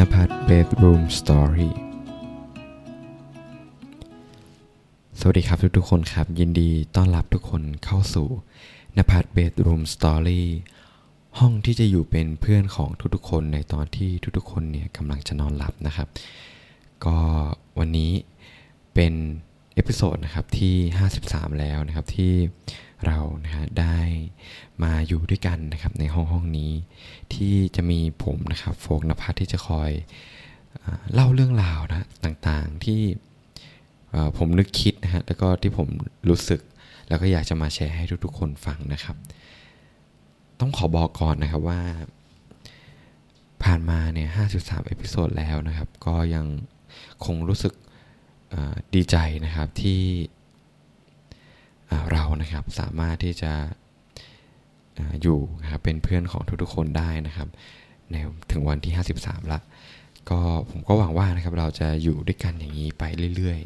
นภัทร Bedroom Story สวัสดีครับทุกๆคนครับ ยินดีต้อนรับทุกคนเข้าสู่นภัทร Bedroom Story ห้องที่จะอยู่เป็นเพื่อนของทุกๆคนในตอนที่ทุกๆคนเนี่ยกำลังจะนอนหลับนะครับ ก็วันนี้เป็น episode นะครับที่ 53 แล้วนะครับที่ เรานะฮะได้มาอยู่ด้วยกันนะครับในห้องห้องนี้ ที่จะมีผมนะครับโฟกนภัทรที่จะคอยอเล่าเรื่องราวนะต่างๆที่ผมนึกคิดนะฮะแล้วก็ที่ผมรู้สึกแล้วก็อยากจะมาแชร์ให้ทุกๆคนฟังนะครับ ต้องขอบอกก่อนนะครับว่า ผ่านมาเนี่ย53 episode แล้วนะครับ ก็ยังคงรู้สึกดีใจนะครับที่ เรานะครับสามารถที่จะออยู่นะครับเป็นเพื่อนของทุกๆคนได้นะครับในถึงวันที่ 53 ละ ก็ผมก็หวังว่านะครับเราจะอยู่ด้วยกันอย่างนี้ไปเรื่อย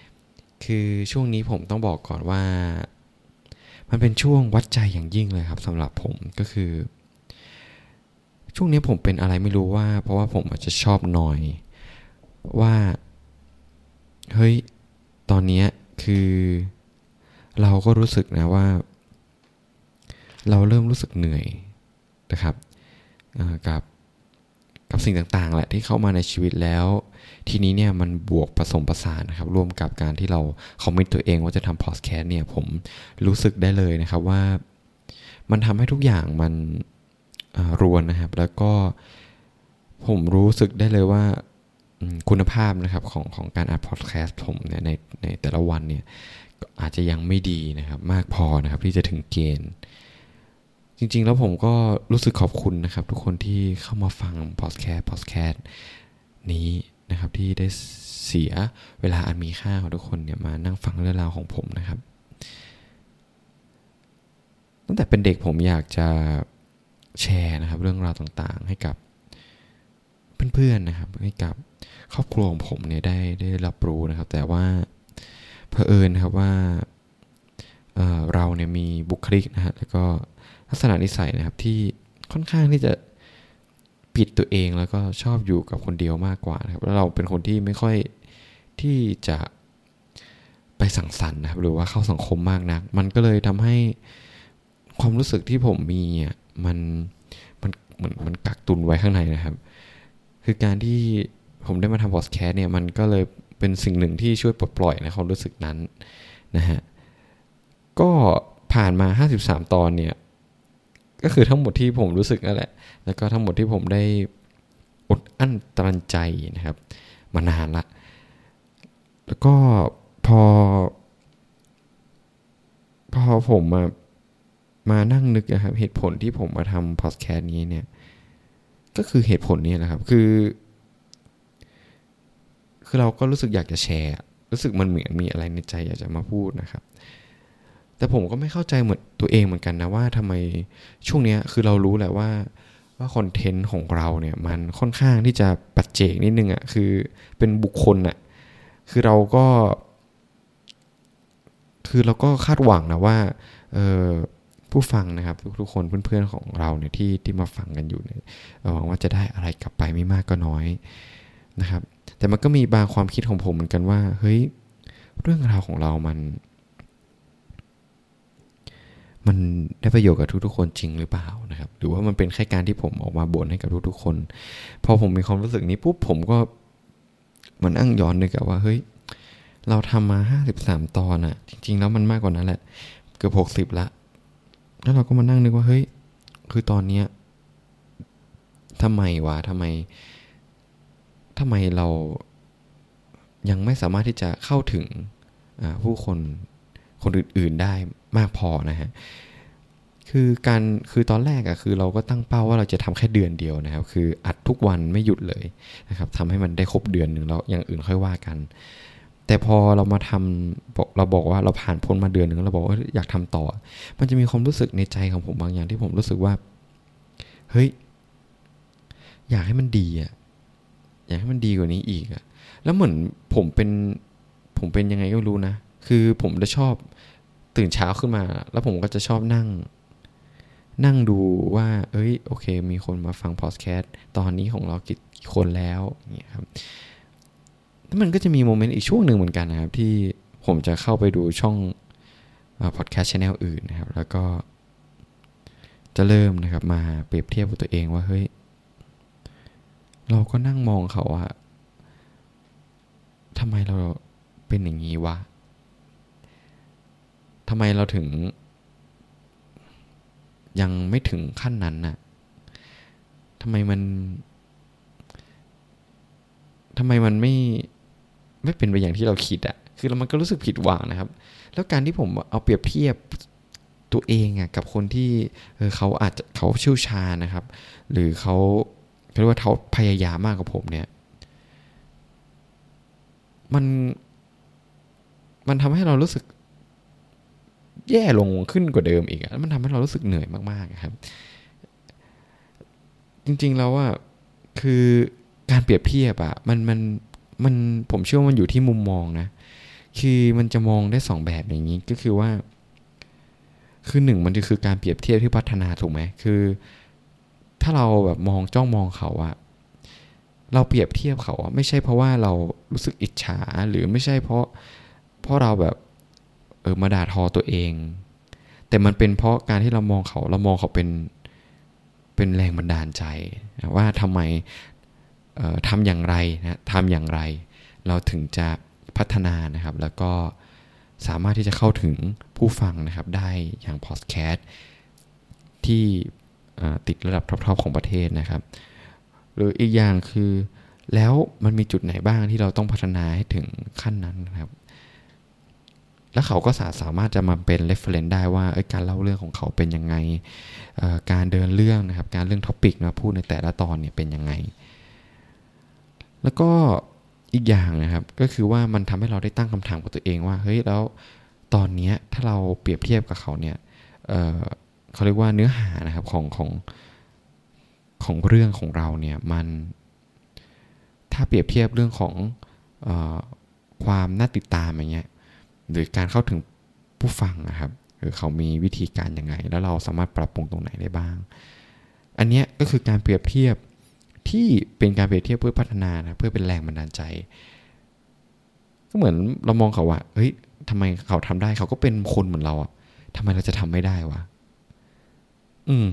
ๆ คือช่วงนี้ผมต้องบอกก่อนว่า มันเป็นช่วงวัดใจอย่างยิ่งเลยครับสำหรับผมก็คือ ช่วงนี้ผมเป็นอะไรไม่รู้ว่า เพราะว่าผมอาจจะชอบหน่อยว่า เฮ้ย ตอนนี้คือ เราก็รู้สึกนะว่า เราเริ่มรู้สึกเหนื่อยนะครับกับกับสิ่งต่างๆแหละที่เข้ามาในชีวิตแล้ว ทีนี้เนี่ยมันบวกผสมผสานนะครับร่วมกับการที่เราคอมมิตตัวเองว่าจะทำพอดแคสต์เนี่ยผมรู้สึกได้เลยนะครับว่า มันทำให้ทุกอย่างมันอ่ารวนนะครับ แล้วก็ผมรู้สึกได้เลยว่าคุณภาพนะครับของของการอัดพอดแคสต์ผมเนี่ยในในแต่ละวันเนี่ย อาจจะยังไม่ดีนะครับมากพอนะครับที่จะถึงเกณฑ์ จริงๆ แล้วผมก็รู้สึกขอบคุณนะครับ ทุกคนที่เข้ามาฟังพอดแคสต์พอดแคสต์นี้นะครับที่ได้เสียเวลาอันมีค่าของทุกคนเนี่ยมานั่งฟังเรื่องราวของผมนะครับ ตั้งแต่เป็นเด็กผมอยากจะแชร์นะครับเรื่องราวต่างๆ ให้กับเพื่อนๆนะครับให้กับครอบครัวของผมเนี่ยได้ได้รับรู้นะครับ แต่ว่า เผอิญครับว่าเเราเนี่ยมีบุคลิกนะฮะแล้วก็ลักษณะนิสัยนะครับที่ค่อนข้างที่จะปิดตัวเองแล้วก็ชอบอยู่กับคนเดียวมากกว่านะครับแล้วเราเป็นคนที่ไม่ค่อยที่จะไปสังสรรค์นะครับหรือว่าเข้าสังคมมากนัก มันก็เลยทำให้ความรู้สึกที่ผมมีอะมันมันเหมือนมันกักตุนไว้ข้างในนะครับ คือการที่ผมได้มาทำพอดแคสต์เนี่ยมันก็เลย เป็นสิ่งหนึ่งที่ช่วยปลดปล่อยในความรู้สึกนั้นนะฮะก็ผ่านมา 53 ตอนเนี่ยก็คือทั้งหมดที่ผมรู้สึกนั่นแหละ แล้วก็ทั้งหมดที่ผมได้อดอั้นตรันใจนะครับ มานานละ แล้วก็พอ พอผมมามานั่งนึกนะครับ เหตุผลที่ผมมาทำพอดแคสต์นี้เนี่ย ก็คือเหตุผลนี้แหละครับ คือ คือเราก็รู้สึกอยากจะแชร์ รู้สึกมันเหมือนมีอะไรในใจอยากจะมาพูดนะครับ แต่ผมก็ไม่เข้าใจเหมือนตัวเองเหมือนกันนะว่าทำไมช่วงเนี้ยคือเรารู้แหละว่าว่าคอนเทนต์ของเราเนี่ยมันค่อนข้างที่จะปัจเจกนิดนึงอะ่ะคือเป็นบุคคลอะ่ะคือเราก็ คือเราก็คาดหวังนะว่าเออผู้ฟังนะครับ ทุกๆคนเพื่อนๆของเราเนี่ยที่ที่มาฟังกันอยู่เนี่ยหวังว่าจะได้อะไรกลับไปไม่มากก็น้อยนะครับ แต่มันก็มีบางความคิดของผมเหมือนกันว่า เฮ้ย เรื่องราวของเรามัน มันได้ประโยชน์กับทุกๆคนจริงหรือเปล่านะครับ หรือว่ามันเป็นแค่การที่ผมออกมาบ่นให้กับทุกๆคน พอผมมีความรู้สึกนี้ปุ๊บผมก็มันอั่งย้อนนึกอะว่าเฮ้ย เราทำมาห้าสิบสามตอนอะจริง ๆ แล้วมันมากกว่านั้นแหละ เกือบหกสิบละ แล้วเราก็มานั่งนึกว่าเฮ้ย คือตอนเนี้ยทำไมวะทำไม ทำไมเรายังไม่สามารถที่จะเข้าถึงผู้คนคนอื่น ๆได้มากพอนะฮะคือการคือตอนแรกอะคือเราก็ตั้งเป้าว่าเราจะทำแค่เดือนเดียวนะครับ คืออัดทุกวันไม่หยุดเลยนะครับทำให้มันได้ครบเดือนหนึ่งแล้วอย่างอื่นค่อยว่ากัน แต่พอเรามาทำเราบอกว่าเราผ่านพ้นมาเดือนหนึ่งเราบอกว่าอยากทำต่อ มันจะมีความรู้สึกในใจของผมบางอย่างที่ผมรู้สึกว่า เฮ้ย อยากให้มันดีอะ อยากให้มันดีกว่านี้อีกอะแล้วเหมือนผมเป็นผมเป็นยังไงก็รู้นะ คือผมจะชอบตื่นเช้าขึ้นมา แล้วผมก็จะชอบนั่ง นั่งดูว่า เอ้ย โอเค มีคนมาฟังพอดแคสต์ตอนนี้ของเรากี่คนแล้วเนี่ยครับแล้วมันก็จะมี moment อีกช่วงหนึ่งเหมือนกันนะครับ ที่ผมจะเข้าไปดูช่องพอดแคสต์ channel อื่นนะครับ แล้วก็จะเริ่มนะครับมาเปรียบเทียบกับตัวเองว่าเฮ้ย เราก็นั่งมองเขาอะทำไมเราเป็นอย่างนี้วะทำไมเราถึง ยังไม่ถึงขั้นนั้นน่ะทำไมมันทำไมมันไม่ไม่เป็นไปอย่างที่เราคิดอะคือมันก็รู้สึกผิดหวังนะครับ แล้วการที่ผมเอาเปรียบเทียบตัวเองอะกับคนที่เออเขาอาจจะเขาเชี่ยวชาญนะครับ หรือเขา เรียกว่าเขาพยายามมากกว่าผมเนี่ย มัน มันทำให้เรารู้สึก แย่ลงขึ้นกว่าเดิมอีกแล้วมันทำให้เรารู้สึกเหนื่อยมากๆครับ จริงๆแล้วว่าคือการเปรียบเทียบอะมันมันมันผมเชื่อว่ามันอยู่ที่มุมมองนะ คือมันจะมองได้สองแบบอย่างนี้ก็คือว่า คือหนึ่งมันจะคือการเปรียบเทียบที่พัฒนาถูกไหมคือ ถ้าเราแบบมองจ้องมองเขาอะเราเปรียบเทียบเขาอะไม่ใช่เพราะว่าเรารู้สึกอิจฉาหรือไม่ใช่เพราะเพราะเราแบบเออมาด่าทอตัวเอง แต่มันเป็นเพราะการที่เรามองเขาเรามองเขาเป็นเป็นแรงบันดาลใจว่าทำไมทำอย่างไรนะทำอย่างไร เราถึงจะพัฒนานะครับ แล้วก็สามารถที่จะเข้าถึงผู้ฟังนะครับ ได้อย่างพอดแคสต์ที่ ติดระดับท็อปๆของประเทศนะครับ หรืออีกอย่างคือแล้วมันมีจุดไหนบ้างที่เราต้องพัฒนาให้ถึงขั้นนั้นนะครับ แล้วเขาก็สาสามารถจะมาเป็น reference ได้ว่าการเล่าเรื่องของเขาเป็นยังไง การเดินเรื่องนะครับ การเรื่องท็อปิกมาพูดในแต่ละตอนเนี่ยเป็นยังไง แล้วก็อีกอย่างนะครับ ก็คือว่ามันทำให้เราได้ตั้งคำถามกับตัวเองว่า เฮ้ยแล้วตอนนี้ถ้าเราเปรียบเทียบกับเขาเนี่ย เขาเรียกว่าเนื้อหานะครับของของของเรื่องของเราเนี่ยมันถ้าเปรียบเทียบเรื่องของอความน่าติดตามอย่างเงี้ยหรือการเข้าถึงผู้ฟังนะครับหรือเขามีวิธีการยังไง แล้วเราสามารถปรับปรุงตรงไหนได้บ้าง อันนี้ก็คือการเปรียบเทียบที่เป็นการเปรียบเทียบเพื่อพัฒนานะเพื่อเป็นแรงบันดาลใจ ก็เหมือนเรามองเขาว่าเฮ้ยทำไมเขาทำได้เขาก็เป็นคนเหมือนเราอะทำไมเราจะทำไม่ได้วะ อืม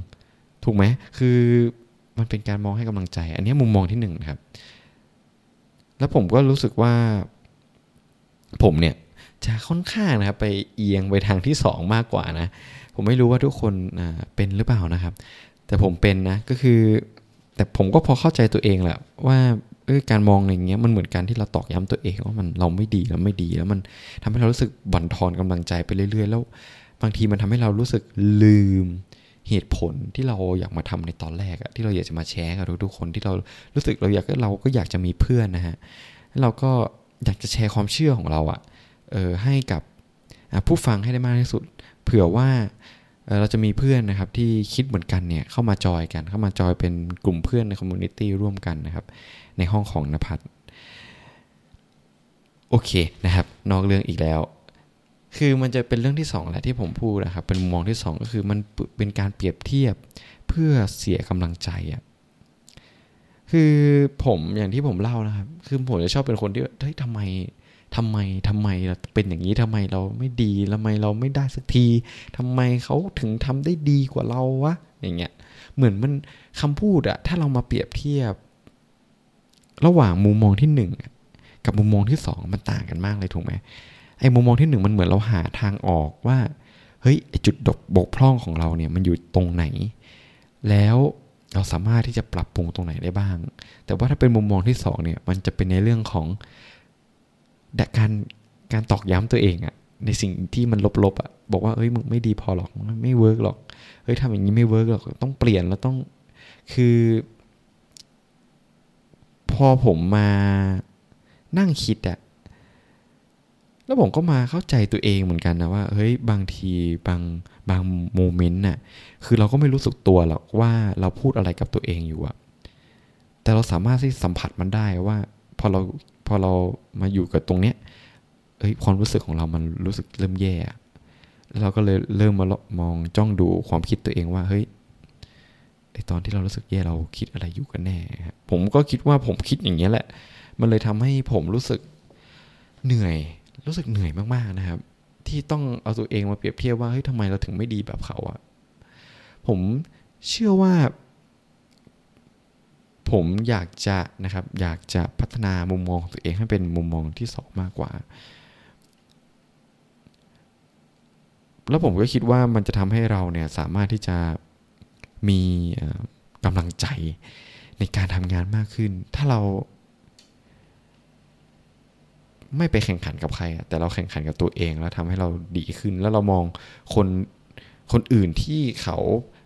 ถูกไหมคือมันเป็นการมองให้กำลังใจ อันนี้มุมมองที่หนึ่งครับ แล้วผมก็รู้สึกว่า ผมเนี่ย จะค่อนข้างนะครับ ไปเอียงไปทางที่สองมากกว่านะ ผมไม่รู้ว่าทุกคนเป็นหรือเปล่านะครับ แต่ผมเป็นนะก็คือ แต่ผมก็พอเข้าใจตัวเองแหละว่าเออการมองอย่างเงี้ยมันเหมือนการที่เราตอกย้ำตัวเองว่ามันเราไม่ดีแล้วไม่ดีแล้วมันทำให้เรารู้สึกบั่นทอนกำลังใจไปเรื่อย ๆ แล้ว บางทีมันทำให้เรารู้สึกลืม เหตุผลที่เราอยากมาทำในตอนแรกอะที่เราอยากจะมาแชร์กับทุกๆคนที่เรารู้สึกเราอยากเราก็อยากจะมีเพื่อนนะฮะเราก็อยากจะแชร์ความเชื่อของเราอะเออให้กับผู้ฟังให้ได้มากที่สุด เผื่อว่าเราจะมีเพื่อนนะครับที่คิดเหมือนกันเนี่ยเข้ามาจอยกัน เข้ามาจอยเป็นกลุ่มเพื่อนใน community ร่วมกันนะครับ ในห้องของนภัทรโอเคนะครับ นอกเรื่องอีกแล้ว คือมันจะเป็นเรื่องที่2แหละที่ผมพูดนะครับ เป็นมุมมองที่ 2 ก็คือมันเป็นการเปรียบเทียบเพื่อเสียกำลังใจอะ่ะคือผมอย่างที่ผมเล่านะครับ คือผมจะชอบเป็นคนที่เฮ้ยทำไมทำไมทำไมเราเป็นอย่างนี้ทำไมเราไม่ดีทำไมเราไม่ได้สักทีทำไมเขาถึงทำได้ดีกว่าเราวะอย่างเงี้ยเหมือนมันคำพูดอะถ้าเรามาเปรียบเทียบ ระหว่างมุมมองที่หนึ่งกับมุมมองที่สองมันต่างกันมากเลยถูกไหม อ้มุมมองที่หนึ่งมันเหมือนเราหาทางออกว่า เฮ้ยจุดดบกพร่องของเราเนี่ยมันอยู่ตรงไหน แล้วเราสามารถที่จะปรับปรุงตรงไหนได้บ้าง แต่ว่าถ้าเป็นมุมมองที่สองเนี่ยมันจะเป็นในเรื่องของการการตอกย้ำตัวเองอะในสิ่งที่มันลบๆอะบอกว่าเอ้ยมึงไม่ดีพอหรอกไม่ work หรอกเฮ้ยทำอย่างนี้ไม่ work หรอกต้องเปลี่ยนแล้วต้องคือ พอผมมานั่งคิดอะ แล้วผมก็มาเข้าใจตัวเองเหมือนกันนะว่าเฮ้ยบางทีบางบาง moment น่ะคือเราก็ไม่รู้สึกตัวหรอกว่าเราพูดอะไรกับตัวเองอยู่อะแต่เราสามารถที่สัมผัสมันได้ว่าพอเราพอเรามาอยู่กับตรงเนี้ยเอ้ยความรู้สึกของเรามันรู้สึกเริ่มแย่แล้วเราก็เลยเริ่มมามองจ้องดูความคิดตัวเองว่าเฮ้ยตอนที่เรารู้สึกแย่เราคิดอะไรอยู่กันแน่ผมก็คิดว่าผมคิดอย่างนี้ยแหละ มันเลยทำให้ผมรู้สึกเหนื่อย รู้สึกเหนื่อยมากๆนะครับ ที่ต้องเอาตัวเองมาเปรียบเทียบว่าเฮ้ยทำไมเราถึงไม่ดีแบบเขาอะผมเชื่อว่า ผมอยากจะนะครับ อยากจะพัฒนามุมมองของตัวเองให้เป็นมุมมองที่สองมากกว่า แล้วผมก็คิดว่ามันจะทำให้เราเนี่ยสามารถที่จะมีกำลังใจในการทำงานมากขึ้น ถ้าเรา ไม่ไปแข่งขันกับใครอะแต่เราแข่งขันกับตัวเองแล้วทำให้เราดีขึ้น แล้วเรามองคนคนอื่นที่เขา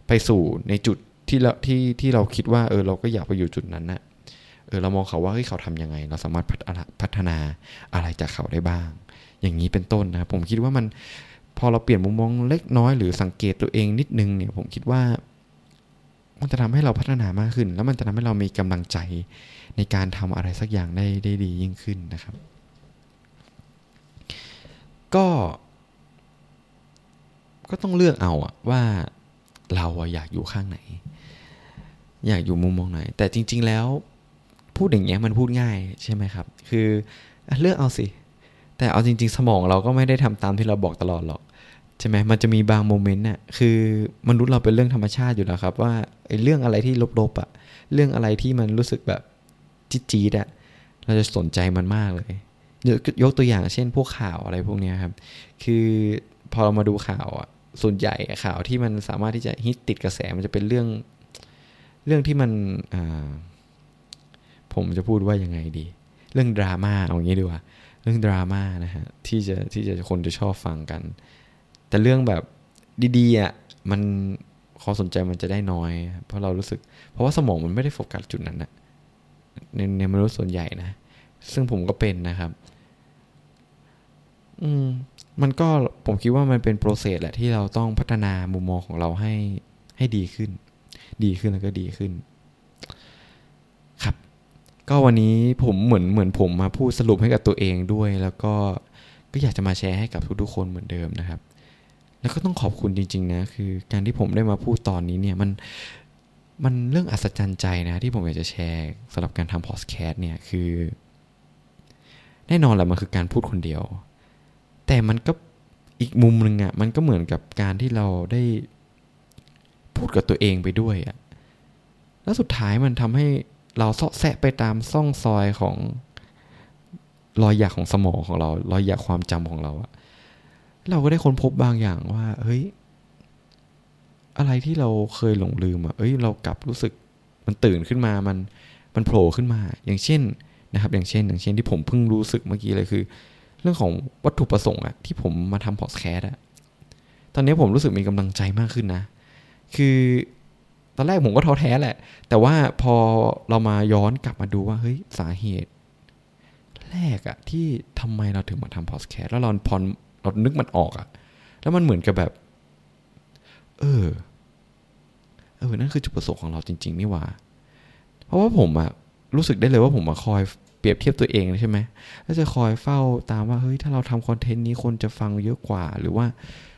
ไปสู่ในจุดที่เราที่ที่เราคิดว่าเออเราก็อยากไปอยู่จุดนั้นนะเออเรามองเขาว่าเฮ้ยเขาทำยังไง เราสามารถพัฒนาพัฒนาอะไรจากเขาได้บ้าง อย่างนี้เป็นต้นนะครับผมคิดว่ามันพอเราเปลี่ยนมุมมองเล็กน้อยหรือสังเกตตัวเองนิดนึงเนี่ยผมคิดว่า มันจะทำให้เราพัฒนามากขึ้น แล้วมันจะทำให้เรามีกำลังใจในการทำอะไรสักอย่างได้ได้ดียิ่งขึ้นนะครับ ก็ ก็ต้องเลือกเอาอะว่าเราอยากอยู่ข้างไหน อยากอยู่มุมมองไหน แต่จริง ๆ แล้วพูดอย่างเงี้ยมันพูดง่ายใช่ไหมครับ คือเลือกเอาสิ แต่เอาจริง ๆ สมองเราก็ไม่ได้ทำตามที่เราบอกตลอดหรอกใช่ไหมมันจะมีบางโมเมนต์น่ะคือมนุษย์เราเป็นเรื่องธรรมชาติอยู่แล้วครับ ว่าไอ้เรื่องอะไรที่ลบๆอะ เรื่องอะไรที่มันรู้สึกแบบจี๊ดๆอะเราจะสนใจมันมากเลย ยกตัวอย่างเช่นพวกข่าวอะไรพวกนี้ครับ คือพอเรามาดูข่าวอะส่วนใหญ่ข่าวที่มันสามารถที่จะฮิตติดกระแสมันจะเป็นเรื่อง เรื่องที่มันผมจะพูดว่ายังไงดี เรื่องดราม่าเอาอย่างนี้ดีกว่าเรื่องดราม่านะฮะที่จะที่จะคนจะชอบฟังกัน แต่เรื่องแบบดีๆอะมันความสนใจมันจะได้น้อย เพราะเรารู้สึก เพราะว่าสมองมันไม่ได้โฟกัสจุดนั้นนะในในมนุษย์ส่วนใหญ่นะ ซึ่งผมก็เป็นนะครับ อืมมันก็ผมคิดว่ามันเป็นโปรเซสแหละที่เราต้องพัฒนามุมมองของเราให้ให้ดีขึ้น ดีขึ้นแล้วก็ดีขึ้น ครับ ก็วันนี้ผมเหมือนเหมือนผมมาพูดสรุปให้กับตัวเองด้วย แล้วก็ก็อยากจะมาแชร์ให้กับทุกๆคนเหมือนเดิมนะครับ แล้วก็ต้องขอบคุณจริง ๆ นะ คือการที่ผมได้มาพูดตอนนี้เนี่ยมันมันเรื่องอัศจรรย์ใจนะที่ผมอยากจะแชร์สำหรับการทำพอดแคสต์เนี่ยคือ แน่นอนแหละมันคือการพูดคนเดียว แต่มันก็อีกมุมหนึ่งอะ่ะมันก็เหมือนกับการที่เราได้พูดกับตัวเองไปด้วยอะ่ะแล้วสุดท้ายมันทำให้เราเสาะแสะไปตามซ่องซอยของรอยหยักของสมองของเรา รอยหยักความจำของเราอะเราก็ได้ค้นพบบางอย่างว่า เฮ้ย อะไรที่เราเคยหลงลืมอะเอ้ย เรากลับรู้สึกมันตื่นขึ้นมา มัน มันโผล่ขึ้นมา อย่างเช่น นะครับอย่างเช่น อย่างเช่นที่ผมเพิ่งรู้สึกเมื่อกี้เลยคือ เรื่องของวัตถุประสงค์อะที่ผมมาทำพอดแคสต์อะตอนนี้ผมรู้สึกมีกำลังใจมากขึ้นนะ คือตอนแรกผมก็ท้อแท้แหละ แต่ว่าพอเรามาย้อนกลับมาดูว่าเฮ้ยสาเหตุแรกอะที่ทำไมเราถึงมาทำพอดแคสต์แล้วเราพอเรานึกมันออกอะแล้วมันเหมือนกับแบบ เออเออนั่นคือจุดประสงค์ของเราจริง ๆ นี่ว่า เพราะว่าผมอะ รู้สึกได้เลยว่าผมมาคอยเปรียบเทียบตัวเองใช่ไหมแล้วจะคอยเฝ้าตามว่าเฮ้ยถ้าเราทำคอนเทนต์นี้คนจะฟังเยอะกว่า หรือว่า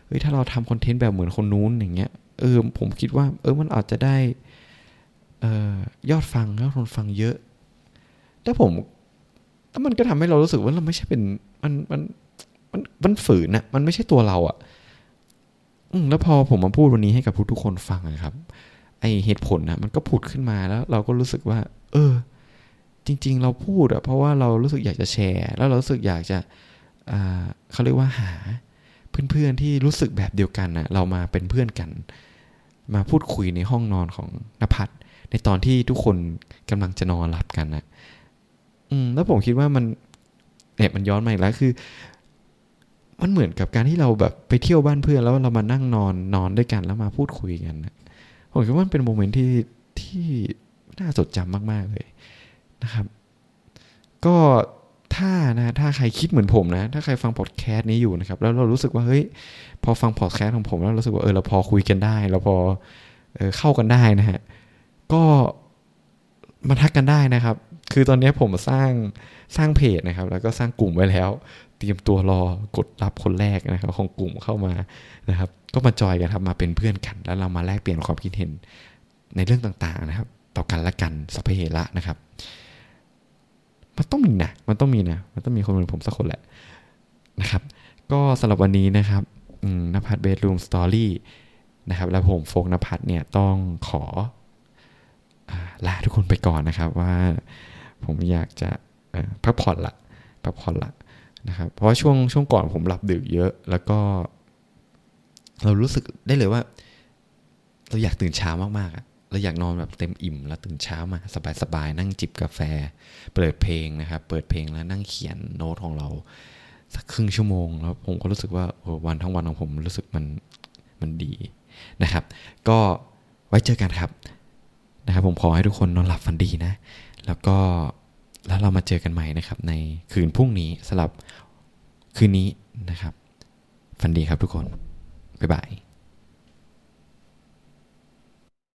เฮ้ยถ้าเราทำคอนเทนต์แบบเหมือนคนนู้นอย่างเงี้ยเออผมคิดว่าเออมันอาจจะได้เออยอดฟังยอดคนฟังเยอะ แต่ผมแล้วมันก็ทำให้เรารู้สึกว่าเราไม่ใช่เป็นมันมันมันมันฝืนอะมันไม่ใช่ตัวเราอะอืมแล้วพอผมมาพูดวันนี้ให้กับทุกๆคนฟังนะครับ ไอเหตุผลนะมันก็ผุดขึ้นมาแล้ว เราก็รู้สึกว่า เออ จริง ๆ เราพูดอะเพราะว่าเรารู้สึกอยากจะแชร์ แล้วเรารู้สึกอยากจะเขาเรียกว่าหาเพื่อนๆที่รู้สึกแบบเดียวกันนะเรามาเป็นเพื่อนกัน มาพูดคุยในห้องนอนของนภัสในตอนที่ทุกคนกำลังจะนอนหลับกันนะอืมแล้วผมคิดว่ามันเนี่ยมันย้อนมาอีกแล้วคือ มันเหมือนกับการที่เราแบบไปเที่ยวบ้านเพื่อนแล้วเรามานั่งนอนนอนด้วยกันแล้วมาพูดคุยกันนะผมคิดว่ามันเป็นโมเมนต์ที่ที่น่าจดจำมากๆเลย นะครับ ก็ถ้านะถ้าใครคิดเหมือนผมนะ ถ้าใครฟังพอดแคสต์นี้อยู่นะครับ แล้วเรารู้สึกว่าเฮ้ยพอฟังพอดแคสต์ของผมแล้วรู้สึกว่าเออเราพอคุยกันได้ เราพอเออเข้ากันได้นะฮะก็มาทักกันได้นะครับ คือตอนนี้ผมสร้างสร้างเพจนะครับ แล้วก็สร้างกลุ่มไว้แล้ว เตรียมตัวรอกดรับคนแรกนะครับ ของกลุ่มเข้ามานะครับ ก็มาจอยกันครับมาเป็นเพื่อนกัน แล้วเรามาแลกเปลี่ยนความคิดเห็นในเรื่องต่างๆนะครับ ต่อกันและกันสัพเพเหระนะครับ มันต้องมีนะ มันต้องมีนะ มันต้องมีคนเหมือนผมสักคนแหละนะครับ ก็สำหรับวันนี้นะครับนภัทร Bedroom Story นะครับ แล้วผมโฟกนภัทรเนี่ยต้องขอลาทุกคนไปก่อนนะครับว่าผมอยากจะพักผ่อนละพักผ่อนละนะครับ เพราะว่าช่วงช่วงก่อนผมหลับดึกเยอะแล้วก็ เรารู้สึกได้เลยว่า เราอยากตื่นเช้ามากๆอะ เราอยากนอนแบบเต็มอิ่ม แล้วตื่นเช้ามาสบายๆนั่งจิบกาแฟ เปิดเพลงนะครับ เปิดเพลงแล้วนั่งเขียนโน้ตของเรา สักครึ่งชั่วโมง แล้วผมก็รู้สึกว่าวันทั้งวันของผมรู้สึกมันมันดีนะครับ ก็ไว้เจอกันครับนะครับ ผมขอให้ทุกคนนอนหลับฝันดีนะ แล้วก็แล้วเรามาเจอกันใหม่นะครับ ในคืนพรุ่งนี้สำหรับคืนนี้นะครับฝันดีครับทุกคนบ๊ายบาย